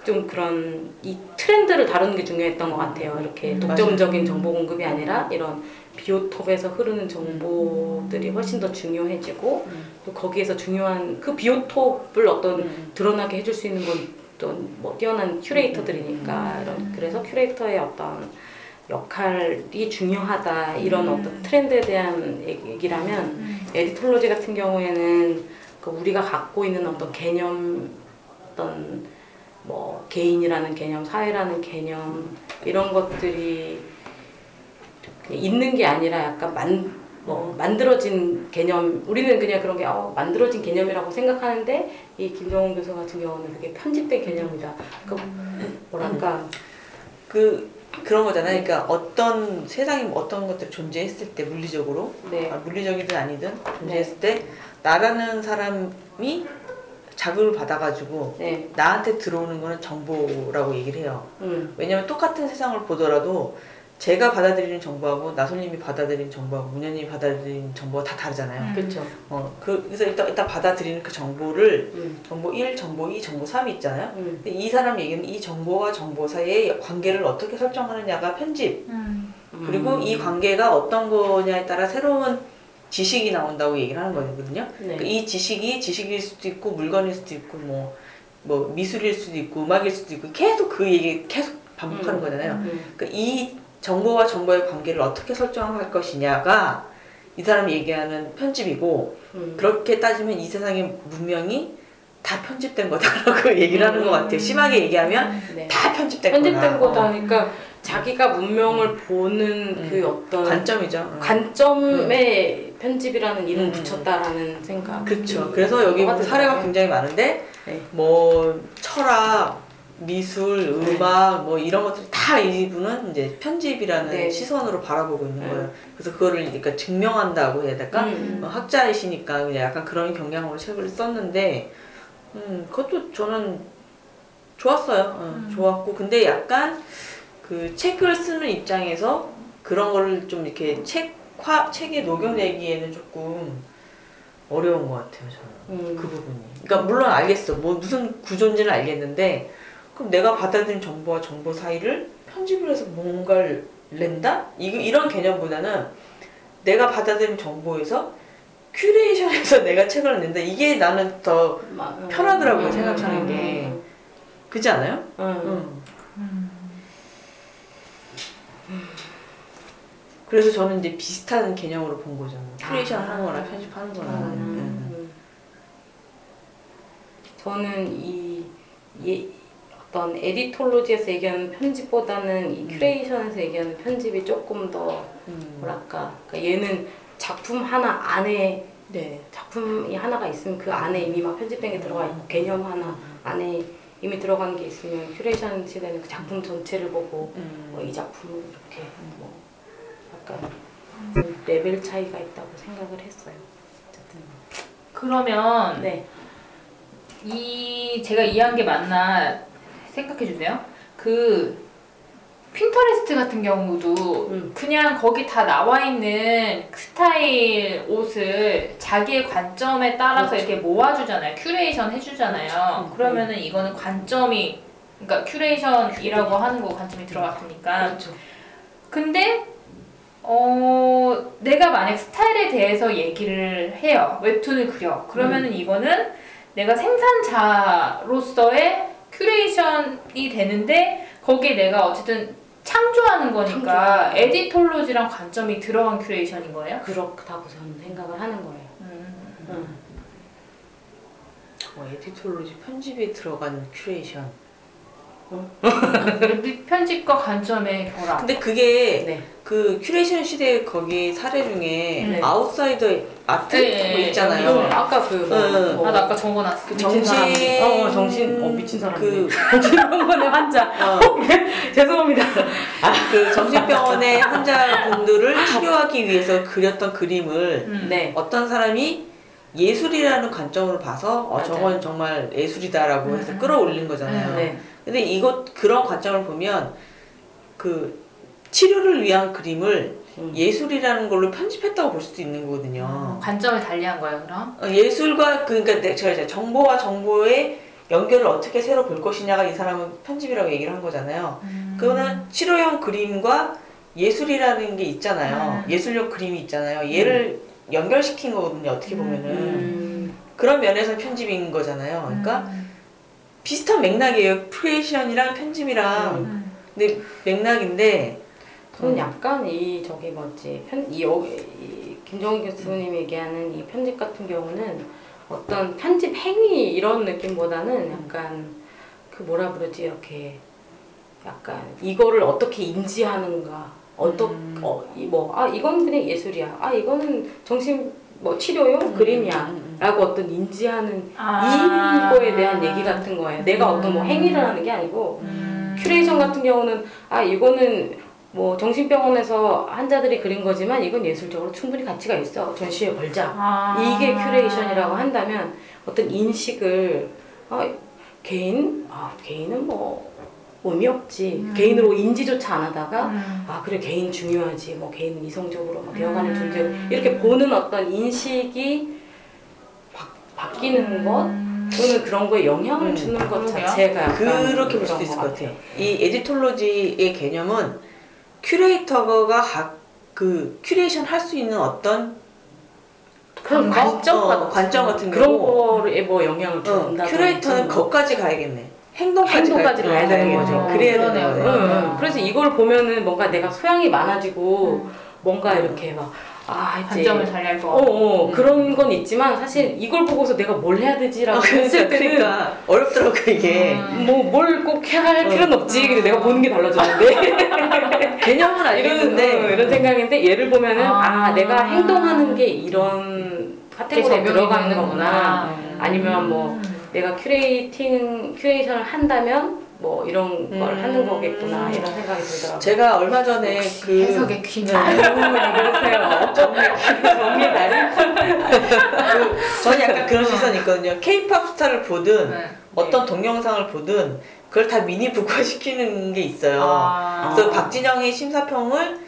좀 그런 이 트렌드를 다루는 게 중요했던 것 같아요. 이렇게 음, 독점적인 정보 공급이 아니라 이런 비오톱에서 흐르는 정보들이 훨씬 더 중요해지고 음. 또 거기에서 중요한 그 비오톱을 어떤 음. 드러나게 해줄 수 있는 건 어떤 뭐 뛰어난 큐레이터들이니까 이런 그래서 큐레이터의 어떤 역할이 중요하다 이런 어떤 트렌드에 대한 얘기- 얘기라면 음. 에디톨로지 같은 경우에는 그 우리가 갖고 있는 어떤 개념 어떤 뭐 개인이라는 개념, 사회라는 개념 이런 것들이 있는 게 아니라 약간 만 뭐 만들어진 개념 우리는 그냥 그런 게 어, 만들어진 개념이라고 생각하는데 이 김정훈 교수 같은 경우는 그게 편집된 개념이다. 그 뭐랄까 그 그런 거잖아요. 그러니까 어떤 세상에 어떤 것들이 존재했을 때 물리적으로 네 아, 물리적이든 아니든 존재했을 때 나라는 사람이 자극을 받아가지고 네. 나한테 들어오는 거는 정보라고 얘기를 해요. 음. 왜냐면 똑같은 세상을 보더라도 제가 받아들이는 정보하고 나솔님이 받아들이는 정보하고 문현님이 받아들이는 정보가 다 다르잖아요. 음. 그렇죠. 어, 그, 그래서 일단, 일단 받아들이는 그 정보를 음. 정보 1, 정보 2, 정보 3이 있잖아요. 음. 근데 이 사람 얘기는 이 정보와 정보 사이의 관계를 어떻게 설정하느냐가 편집. 음. 그리고 음. 이 관계가 어떤 거냐에 따라 새로운 지식이 나온다고 얘기를 하는 거거든요. 네. 그러니까 이 지식이 지식일 수도 있고 물건일 수도 있고 뭐, 뭐 미술일 수도 있고 음악일 수도 있고 계속 그 얘기 계속 반복하는 음. 거잖아요. 음. 그러니까 이 정보와 정보의 관계를 어떻게 설정할 것이냐가 이 사람이 얘기하는 편집이고 음. 그렇게 따지면 이 세상의 문명이 다 편집된 거다라고 (laughs) 얘기를 하는 것 같아요. 심하게 얘기하면 네. 다 편집된 거다. 편집된 거다 어. 하니까 자기가 문명을 보는 음. 그 어떤 관점이죠. 어. 관점에 편집이라는 이름 음. 붙였다라는 생각. 그렇죠. 그래서 여기 뭐가 사례가? 굉장히 많은데 네. 뭐 철학, 미술, 음악 뭐 이런 것들이 다 이분은 이제 편집이라는 네. 시선으로 바라보고 있는 네. 거예요. 그래서 그거를 그러니까 증명한다고 해야 될까? 음. 어, 학자이시니까 그냥 약간 그런 경향으로 책을 썼는데, 음, 그것도 저는 좋았어요. 어, 좋았고, 근데 약간 그 책을 쓰는 입장에서 그런 거를 좀 이렇게 책 화, 책에 녹여내기에는 조금 어려운 것 같아요, 저는. 음. 그 부분이. 그러니까 물론 알겠어. 뭐 무슨 구조인지는 알겠는데, 그럼 내가 받아들인 정보와 정보 사이를 편집을 해서 뭔가를 낸다? 이, 이런 개념보다는 내가 받아들인 정보에서 큐레이션해서 (laughs) 내가 책을 낸다. 이게 나는 더 마- 음. 편하더라고요, 음. 생각하는 게. 음. 그렇지 않아요? 음. 응. 그래서 저는 이제 비슷한 개념으로 본 거죠. 큐레이션 아. 하는 거나 편집하는 거나. 응. 음. 저는 이, 이 어떤 에디톨로지에서 얘기하는 편집보다는 이 큐레이션에서 얘기하는 편집이 조금 더 음. 뭐랄까 그러니까 얘는 작품 하나 안에 네. 작품이 하나가 있으면 그 안에 이미 막 편집된 게 들어가 있고 개념 하나 안에 이미 들어간 게 있으면 큐레이션 시대는 그 작품 전체를 보고 음. 뭐 이 작품은 이렇게 뭐 약간 레벨 차이가 있다고 생각을 했어요. 어쨌든 그러면 네. 이 제가 이해한 게 맞나 생각해 주세요. 그 핀터레스트 같은 경우도 음. 그냥 거기 다 나와 있는 스타일 옷을 자기의 관점에 따라서 그렇죠. 이렇게 모아주잖아요. 큐레이션 해주잖아요. 음. 그러면은 이거는 관점이 그러니까 큐레이션이라고 하는 거 관점이 들어갔으니까. 그렇죠. 근데 어 내가 만약 스타일에 대해서 얘기를 해요 웹툰을 그려 그러면은 이거는 내가 생산자로서의 큐레이션이 되는데 거기에 내가 어쨌든 창조하는 거니까 창조하는 에디톨로지랑 관점이 들어간 큐레이션인 거예요? 그렇다고 저는 생각을 하는 거예요. 음. 음. 어, 에디톨로지 편집에 들어간 큐레이션. 에디- 편집과 관점의 결합 근데 그게 네. 그 큐레이션 시대 거기 사례 중에 네. 아웃사이더 아트 네, 뭐 네, 있잖아요. 음, 아까 그 뭐, 응. 뭐 아 나 아까 적어놨어 그 미친 사람. 정신 어, 어, 정신 어 미친 사람. 그, (laughs) 정신병원의 환자. 어, (laughs) 죄송합니다. 그 정신병원의 환자분들을 (laughs) 치료하기 위해서 그렸던 그림을 음. 네. 어떤 사람이 예술이라는 관점으로 봐서 어 맞아요. 저건 정말 예술이다라고 해서 음. 끌어올린 거잖아요. 음, 네. 근데 이것 그런 관점을 보면 그 치료를 위한 그림을 음. 예술이라는 걸로 편집했다고 볼 수도 있는 거거든요. 관점을 달리한 거예요 그럼? 어, 예술과 그, 그러니까 내- 제가 이제 정보와 정보의 연결을 어떻게 새로 볼 것이냐가 이 사람은 편집이라고 얘기를 한 거잖아요. 음. 그거는 치료용 그림과 예술이라는 게 있잖아요. 음. 예술용 그림이 있잖아요. 얘를 연결시킨 거거든요. 어떻게 보면은 음. 그런 면에서 편집인 거잖아요. 그러니까 음. 비슷한 맥락이에요. 큐레이션이랑 편집이랑 음. 근데 맥락인데 저는 약간 이 저기 뭐지 편이 여기 이 김정운 교수님 얘기하는 이 편집 같은 경우는 어떤 편집 행위 이런 느낌보다는 약간 그 뭐라 그러지 이렇게 약간 이거를 어떻게 인지하는가 어떻 음. 어이뭐아 이건 그냥 예술이야 아 이거는 정신 뭐 치료용 그림이야 음, 음. 라고 어떤 인지하는 아. 이거에 대한 얘기 같은 거예요 내가 어떤 뭐 행위를 하는 게 아니고 음. 큐레이션 같은 경우는 아 이거는 뭐 정신병원에서 환자들이 그린 거지만 이건 예술적으로 충분히 가치가 있어 전시회 걸자 아. 이게 큐레이션이라고 한다면 어떤 인식을 아 개인 아 개인은 뭐 의미 없지 개인으로 인지조차 안 하다가 음. 아 그래 개인 중요하지 뭐 개인은 이성적으로 뭐 되어가는 음. 존재로 이렇게 보는 어떤 인식이 바, 바뀌는 것 또는 그런 거에 영향을 음. 주는 것 그러게요. 자체가 그렇게 볼 그런 수도 있을 것것 같아요. 이 에디톨로지의 개념은 큐레이터가 각 그 큐레이션 할 수 있는 어떤 그런 관점? 관점 어, 같은 관점 같은 그런 거고 거에 뭐 영향을 어, 준다. 큐레이터는 거까지 가야겠네. 행동까지, 행동까지 가- 가야 되는 거죠. 어, 그래야 되는. 거네. 그러네요. 그래서 이걸 보면은 뭔가 내가 소양이 많아지고 뭔가 음. 이렇게 막 아 이제 관점을 달리할 거. 어, 어 음. 그런 건 있지만 사실 이걸 보고서 내가 뭘 해야 되지라고 아, 했을 때는 그러니까 어렵더라고 이게 음. 뭐뭘 꼭 해야 할 필요는 없지 근데 내가 보는 게 달라졌는데 (laughs) 개념은 이런 알겠는데 어, 이런 생각인데 예를 보면은 아, 아. 내가 행동하는 게 이런 카테고리에 들어가는. 거구나 음. 아니면 뭐 내가 큐레이팅 큐레이션을 한다면 뭐 이런 걸 음. 하는 거겠구나 이런 생각이 들더라고요. 제가 얼마 전에 그 해석의 퀸. 얘기해주세요. 정리. 그, 저는 약간 그런 시선이 있거든요. 케이팝 스타를 보든 네. 어떤 동영상을 보든 그걸 다 미니북화 시키는 게 있어요. 아. 그래서 박진영의 심사평을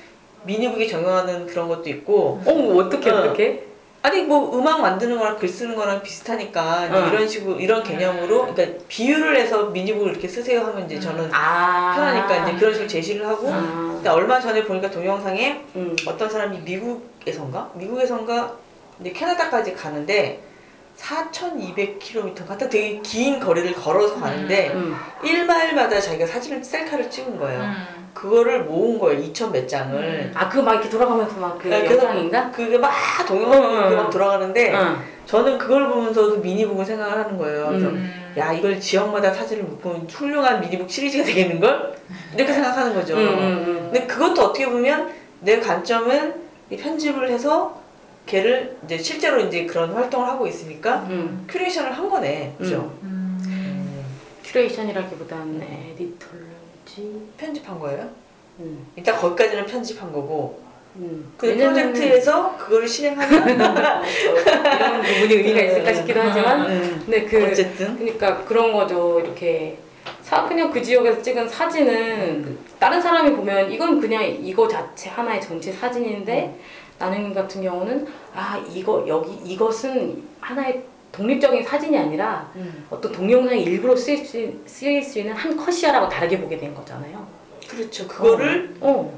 미니북에 적용하는 그런 것도 있고 어, 뭐 어떻게 어. 어떻게? 아니 뭐 음악 만드는 거랑 글 쓰는 거랑 비슷하니까 어. 이런 식으로 이런 개념으로 그러니까 비유를 해서 미니북을 이렇게 쓰세요 하면 이제 저는 아 편하니까 이제 그런 식으로 제시를 하고 아. 근데 얼마 전에 보니까 동영상에 음. 어떤 사람이 미국에선가 미국에선가 이제 캐나다까지 가는데 4,200km 같은 되게 긴 거리를 걸어서 가는데 음. 1마일마다 자기가 사진을 셀카를 찍은 거예요. 음. 그거를 모은 거예요. 2,000몇 장을. 아 그거 막 이렇게 돌아가면서 막그 네, 영상인가? 그게 막 이렇게 응. 막 돌아가는데 응. 저는 그걸 보면서 그 미니북을 생각을 하는 거예요. 그래서 음. 야 이걸 지역마다 사진을 묶으면 훌륭한 미니북 시리즈가 되겠는 걸? 이렇게 생각하는 거죠. 음, 음, 음. 근데 그것도 어떻게 보면 내 관점은 이 편집을 해서 걔를 이제 실제로 이제 그런 활동을 하고 있으니까 음. 큐레이션을 한 거네. 그죠? 음. 음. 큐레이션이라기보다는 에디톨로지. 편집한 거예요? 음. 일단 거기까지는 편집한 거고 음. 그 왜냐면은 프로젝트에서 그거를 실행하면 (laughs) 이런 부분이 의미가 있을까 싶기도 하지만 음. 근데 그 어쨌든 그러니까 그런 거죠. 이렇게 사 그냥 그 지역에서 찍은 사진은 다른 사람이 보면 이건 그냥 이거 자체 하나의 전체 사진인데 나는 같은 경우는 아 이거 여기 이것은 하나의 독립적인 사진이 아니라 음. 어떤 동영상의 일부로 쓰일 수, 쓰일 수 있는 한 컷이야라고 다르게 보게 된 거잖아요. 그렇죠. 그거를 어.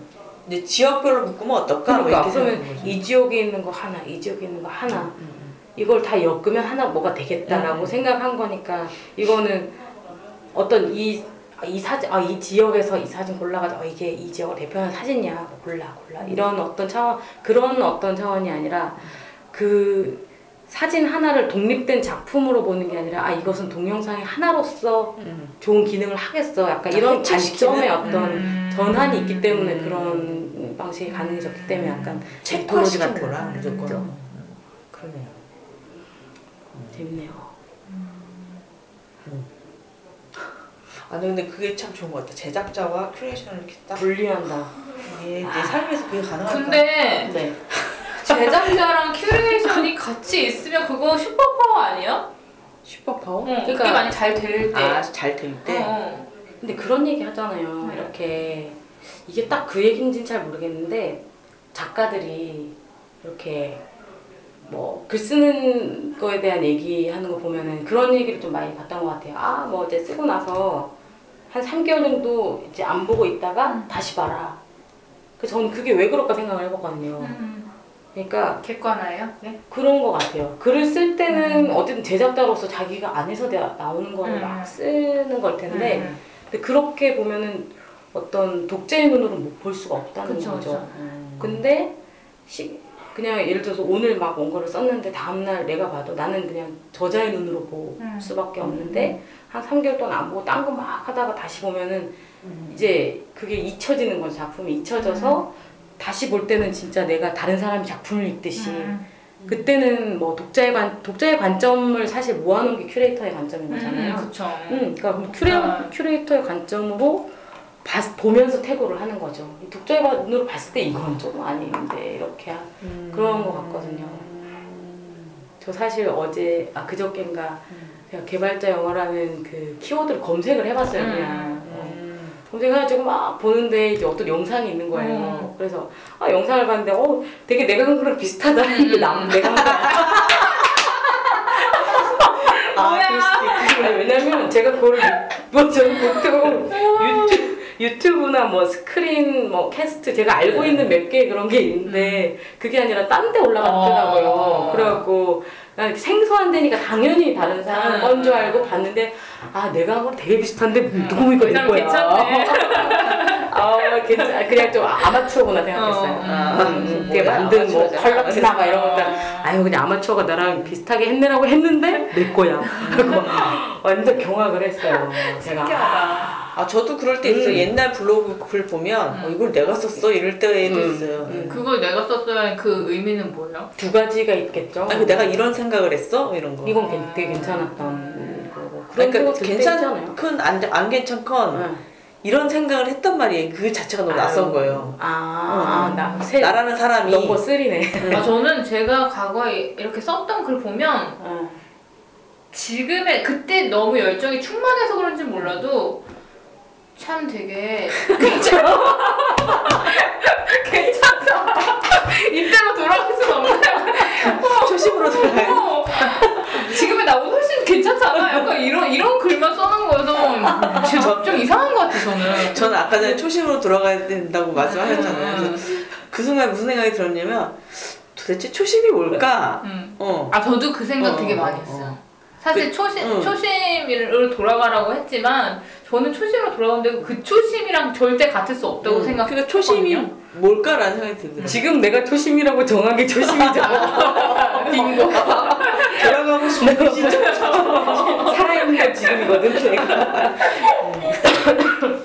이제 지역별로 묶으면 어떨까? 뭐 그러니까 이렇게 그러면. 이 지역에 있는 거 하나, 이 지역에 있는 거 하나, 음, 음. 이걸 다 엮으면 하나 뭐가 되겠다라고 음. 생각한 거니까 이거는 어떤 이, 이 사진, 아, 이 지역에서 이 사진 골라가지고 어, 이게 이 지역을 대표하는 사진이야. 뭐 골라, 골라. 이런 어떤 차원, 그런 어떤 차원이 아니라 그 사진 하나를 독립된 작품으로 보는 게 아니라 아, 이것은 동영상의 하나로서 음. 좋은 기능을 하겠어. 약간 이런? 관점의 어떤 음. 전환이 있기 때문에 음. 그런 방식이 가능해졌기 때문에 약간 체크화시킨 같은. 거라 무조건. 그죠? 음. 그러네요. 재밌네요. 아 근데 그게 참 좋은 것 같아. 제작자와 큐레이션을 이렇게 딱 분리한다. 이게 내 삶에서 그게 가능할까? 근데 네. (laughs) 제작자랑 큐레이션이 같이 있으면 그거 superpower 아니에요? superpower? 응. 그러니까- 이게 많이 잘 될 때. 아 잘 될 때. 어. 근데 그런 얘기 하잖아요. 이렇게 이게 딱 그 얘기인지는 잘 모르겠는데 작가들이 이렇게 뭐 글 쓰는 거에 대한 얘기하는 거 보면은 그런 얘기를 좀 많이 봤던 것 같아요. 아 뭐 이제 쓰고 나서 한 3개월 정도 이제 안 보고 있다가 음. 다시 봐라. 그 저는 그게 왜 그럴까 생각을 해봤거든요. 음. 그러니까 객관화예요? 네. 그런 것 같아요. 글을 쓸 때는 어쨌든 제작자로서 자기가 안에서 나- 나오는 거를 음. 막 쓰는 걸 텐데 음. 근데 그렇게 보면은 어떤 독자의 눈으로 못 볼 수가 없다는 그쵸, 거죠. 그쵸. 음. 근데 시, 그냥 예를 들어서 오늘 막 뭔가를 썼는데 다음날 내가 봐도 나는 그냥 저자의 눈으로 볼 음. 수밖에 없는데 한 3개월 동안 안 보고 딴 거 막 하다가 다시 보면은 음. 이제 그게 잊혀지는 거죠. 작품이 잊혀져서 다시 볼 때는 진짜 내가 다른 사람이 작품을 읽듯이 음. 그때는 뭐 독자의 관 독자의 관점을 사실 모아놓은 게 큐레이터의 관점인 거잖아요. 음, 그쵸. 음, 그러니까 그럼 큐레, 아. 큐레이터의 관점으로 봤, 보면서 퇴고를 하는 거죠. 이 독자의 눈으로 봤을 때 이건 좀 아닌데 이렇게 하- 음. 그런 것 같거든요. 저 사실 어제 아 그저께인가 제가 개발자 영어라는 그 키워드를 검색을 해봤어요 음. 그냥. 어. 음. 검색해가지고 막 보는데 이제 어떤 영상이 있는 거예요. 음. 그래서 아 영상을 봤는데 어 되게 내가 한 거랑 비슷하다. 음. 이게 남 내가 한 거랑 아 그럴 수도 있겠 왜냐면 제가 그걸 뭐 저는 보통 유튜브, 유튜브나 뭐 스크린 뭐 cast 제가 알고 네. 있는 몇 개 그런 게 있는데 그게 아니라 딴 데 올라갔더라고요. 어. 그래갖고 난 생소한 데니까 당연히 다른 사람 음. 건줄 알고 봤는데 아 내가 한 거랑 되게 비슷한데 누구 이거 이 사람 거야? 괜찮네. (laughs) 아, 괜찮, 그냥 좀 아마추어구나 생각했어요. 어, 아, 음, 뭐야, 그게 만든 뭐. quality나 막 이런 것들. 어. 아유, 그냥 아마추어가 나랑 비슷하게 했네라고 했는데 내 거야. (laughs) 완전 경악을 했어요. 제가. 신기하다. 아 저도 그럴 때 있어요. 음. 옛날 블로그 글 보면 어, 이걸 내가 썼어 이럴 때도 음, 있어요. 음. 그걸 내가 썼어야 그 의미는 뭐예요? 두 가지가 있겠죠. 아니 내가 이런 생각 을 했어 이런 거. 이건 괜- 되게 괜찮았던 거고. 그런 그러니까. 괜찮건 안, 안 괜찮건 응. 이런 생각을 했단 말이에요. 그 자체가 너무 낯선. 거예요. 아, 어. 나 새. 나라는 사람이 넘버 3네. 아 저는 제가 과거에 이렇게 썼던 글 보면 어. 지금의 그때 너무 열정이 충만해서 그런지 몰라도 참 되게 (laughs) 괜찮아 괜찮다 이때로 돌아갈 수는 없나요? 초심으로 돌아가요. 어, 지금의 나보다 훨씬 괜찮잖아 약간 이런 이런 글만 써놓은 거여서 좀, 좀 이상한 것 같아 저는 저는 아까 전에 초심으로 돌아가야 된다고 말씀하셨잖아요. 음. 그래서 그 순간 무슨 생각이 들었냐면 도대체 초심이 뭘까? 음. 어. 아 저도 그 생각 어, 되게 어, 많이 어. 했어요. 사실 그- 초심 응. 초심으로 돌아가라고 했지만 저는 초심으로 돌아가는데 그 초심이랑 절대 같을 수 없다고 음. 생각했거든요. 그러니까 초심이 뭘까라는 생각이 들더라고요. 지금 내가 초심이라고 정한 게 초심이죠. 빙고. 돌아가고 싶은 시점. 살아있는 건 지금이거든, 내가. (laughs)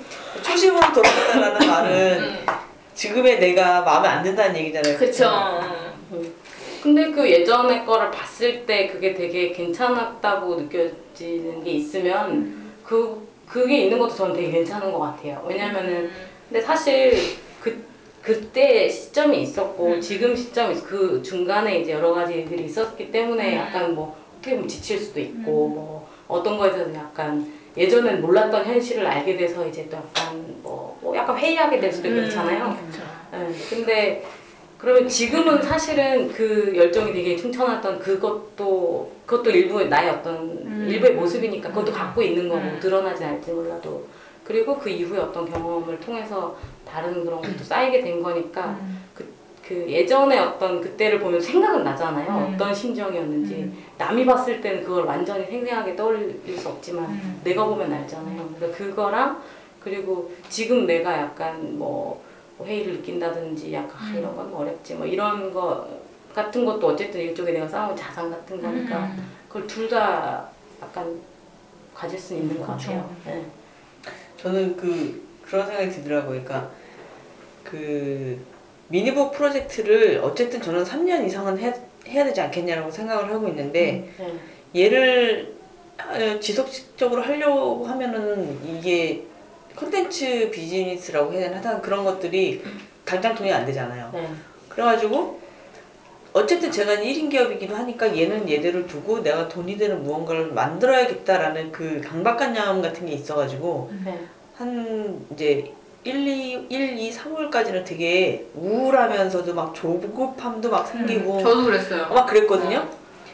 초심으로 돌아간다라는 말은 음. 지금의 내가 마음에 안 든다는 얘기잖아요. 그쵸. 근데 그 예전의 거를 봤을 때 그게 되게 괜찮았다고 느껴지는 게 있으면 그 그게 있는 것도 저는 되게 괜찮은 것 같아요. 왜냐면은 근데 사실 그 그때 시점이 있었고 음. 지금 시점이 있- 그 중간에 이제 여러 가지 일들이 있었기 때문에 음. 약간 뭐 어떻게 보면 지칠 수도 있고 뭐 어떤 거에서는 약간 예전엔 몰랐던 현실을 알게 돼서 이제 또 약간 뭐, 뭐 약간 회의하게 될 수도 있고 그렇잖아요. 그쵸. 네, 근데 그러면 지금은 사실은 그 열정이 되게 충천했던 그것도 그것도 일부의 나의 어떤 음. 일부의 모습이니까 그것도 갖고 있는 거고 음. 드러나진 않을지 몰라도 그리고 그 이후에 어떤 경험을 통해서 다른 그런 것도 쌓이게 된 거니까 그 예전에 어떤 그때를 보면 생각은 나잖아요 음. 어떤 심정이었는지 음. 남이 봤을 때는 그걸 완전히 생생하게 떠올릴 수 없지만 음. 내가 보면 알잖아요. 그러니까 그거랑 그리고 지금 내가 약간 뭐 회의를 느낀다든지 약간 아, 음. 이런 건 어렵지 뭐 이런 거 같은 것도 어쨌든 일종의 내가 쌓은 자산 같은 거니까 음. 그걸 둘 다 약간 가질 수 있는 것 그쵸. 같아요. 네. 저는 그 그런 생각이 들더라고요. 그러니까 그 미니북 프로젝트를 어쨌든 저는 3년 이상은 해, 해야 되지 않겠냐라고 생각을 하고 있는데 네. 얘를 어, 지속적으로 하려고 하면은 이게 컨텐츠 비즈니스라고 해야 되나 하여튼 그런 것들이 당장 돈이 안 되잖아요. 네. 그래가지고 어쨌든 제가 1인 기업이기도 하니까 얘는 얘대로 두고 내가 돈이 되는 무언가를 만들어야겠다라는 그 강박관념 같은 게 있어가지고 네. 한 이제 1, 2, 1, 2, 3월까지는 되게 우울하면서도 막 조급함도 막 생기고 저도 그랬어요. 막 그랬거든요.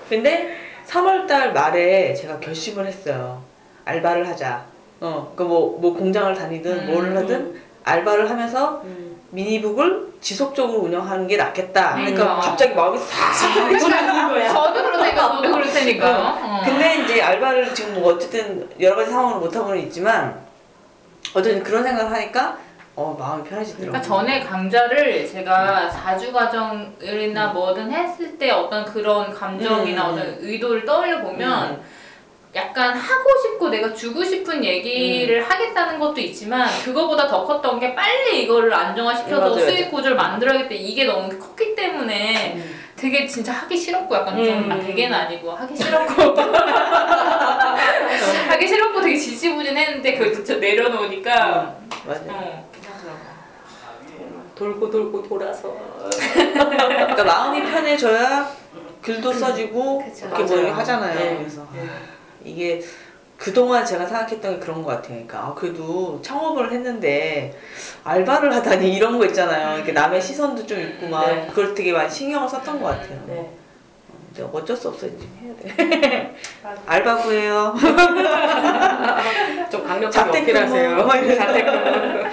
근데 3월달 말에 제가 결심을 했어요. 알바를 하자. 어, 그 뭐, 뭐 공장을 다니든 음, 뭘 하든 알바를 하면서 음. 미니북을 지속적으로 운영하는 게 낫겠다. 그러니까 그러니까. 갑자기 마음이 싹 저도 그러니까 저도 (laughs) 그럴 테니까. 어. 근데 이제 알바를 지금 뭐 어쨌든 여러 가지 상황으로 못 하고는 있지만 어쨌든 그런 생각을 하니까 어 마음이 편해지더라고요. 그러니까 전에 강좌를 제가 사주 과정이나 뭐든 했을 때 어떤 그런 감정이나 음. 어떤 의도를 떠올려 보면 음. 약간 하고 싶고 내가 주고 싶은 얘기를 하겠다는 것도 있지만 그거보다 더 컸던 게 빨리 이거를 안정화시켜서 맞아요, 수익 맞아요. 구조를 만들어야겠다 이게 너무 컸기 때문에 음. 되게 진짜 하기 싫었고 약간 좀 음. 아, 되게는 아니고 하기 싫었고 (laughs) (laughs) 하기 싫었고 되게 지지부진했는데 그걸 진짜 내려놓으니까 맞아요. 어, 괜찮더라고. 돌고 돌고 돌아서 그러니까 마음이 편해져야 글도 써지고 그쵸. 이렇게 뭐 맞아요. 하잖아요. 네. 그래서 네. 이게 그동안 제가 생각했던 게 그런 것 같아요. 그러니까 아, 그래도 창업을 했는데 알바를 하다니 이런 거 있잖아요. 이렇게 남의 시선도 좀 있고 막 네. 그걸 되게 많이 신경을 썼던 것 같아요. 네. 근데 어쩔 수 없어요. 지금 해야 돼. 알바 구해요. (laughs) 좀 강력하게. 어필하세요. 막 이러면서. 자택근무.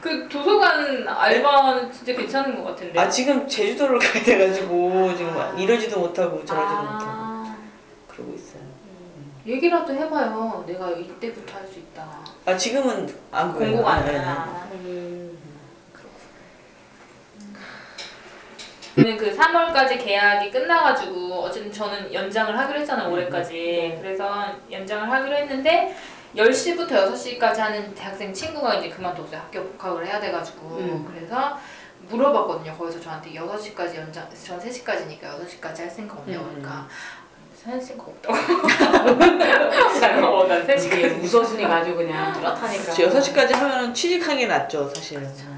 그 도서관 알바는 진짜 괜찮은 것 같은데. 아 지금 제주도를 (laughs) 가야 돼가지고 지금 아. 이러지도 못하고 저러지도 못하고 아, 그러고 있어요. 얘기라도 해봐요. 내가 이때부터 할 수 있다. 아 지금은 안. 공고가 네, 네. 아니야. 음. 저는 그 3월까지 계약이 끝나가지고 어쨌든 저는 연장을 하기로 했잖아요 올해까지 네. 그래서 연장을 하기로 했는데 10시부터 6시까지 하는 대학생 친구가 이제 그만뒀어요 학교 복학을 해야 돼가지고 음. 그래서 물어봤거든요 거기서 저한테 6시까지 연장 전 3시까지니까 6시까지 할 생각 없냐고 음. 그러니까 할 생각 없다고 어, 난 이게 3시까지 우선순위 가지고 그냥 뚜렷하니까. 그렇죠. 6시까지 하면 취직하는 게 낫죠 사실은. 음. 음.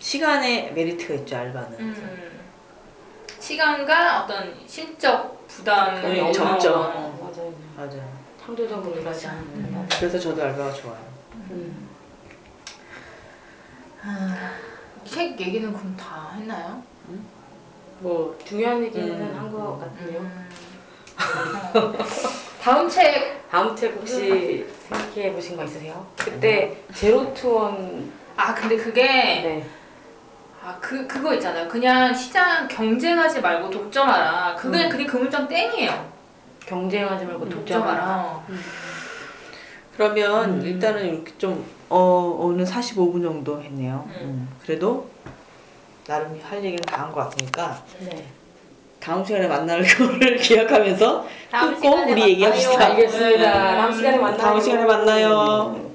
시간에 메리트가 있죠 알바는. 음. 시간과 어떤 심적 부담이 없는 점점. 거. 맞아요. 맞아요. 창조적으로 일하지 않는다. 그래서 저도 알바가 좋아요. 음. 책 얘기는 그럼 다 했나요? 뭐 중요한 얘기는 음. 한것 같네요. 음. (laughs) 다음 책, 다음 책 혹시 생각해 보신 거 있으세요? 그때 제로 투원 아, 근데 그게, 네. 아, 그, 그거 있잖아요. 그냥 시장 경쟁하지 말고 독점하라. 그게, 음. 그게 그 문장 땡이에요. 경쟁하지 말고 독점하라. 독점하라. 그러면 음. 일단은 이렇게 좀 어, 오늘 45분 정도 했네요. 음. 음. 그래도 나름 할 얘기는 다 한 것 같으니까 네. 다음 시간에 만날 거를 (laughs) 기약하면서 시간에 우리 얘기합시다. 알겠습니다. 다음 시간에 만나요. 다음 시간에 만나요.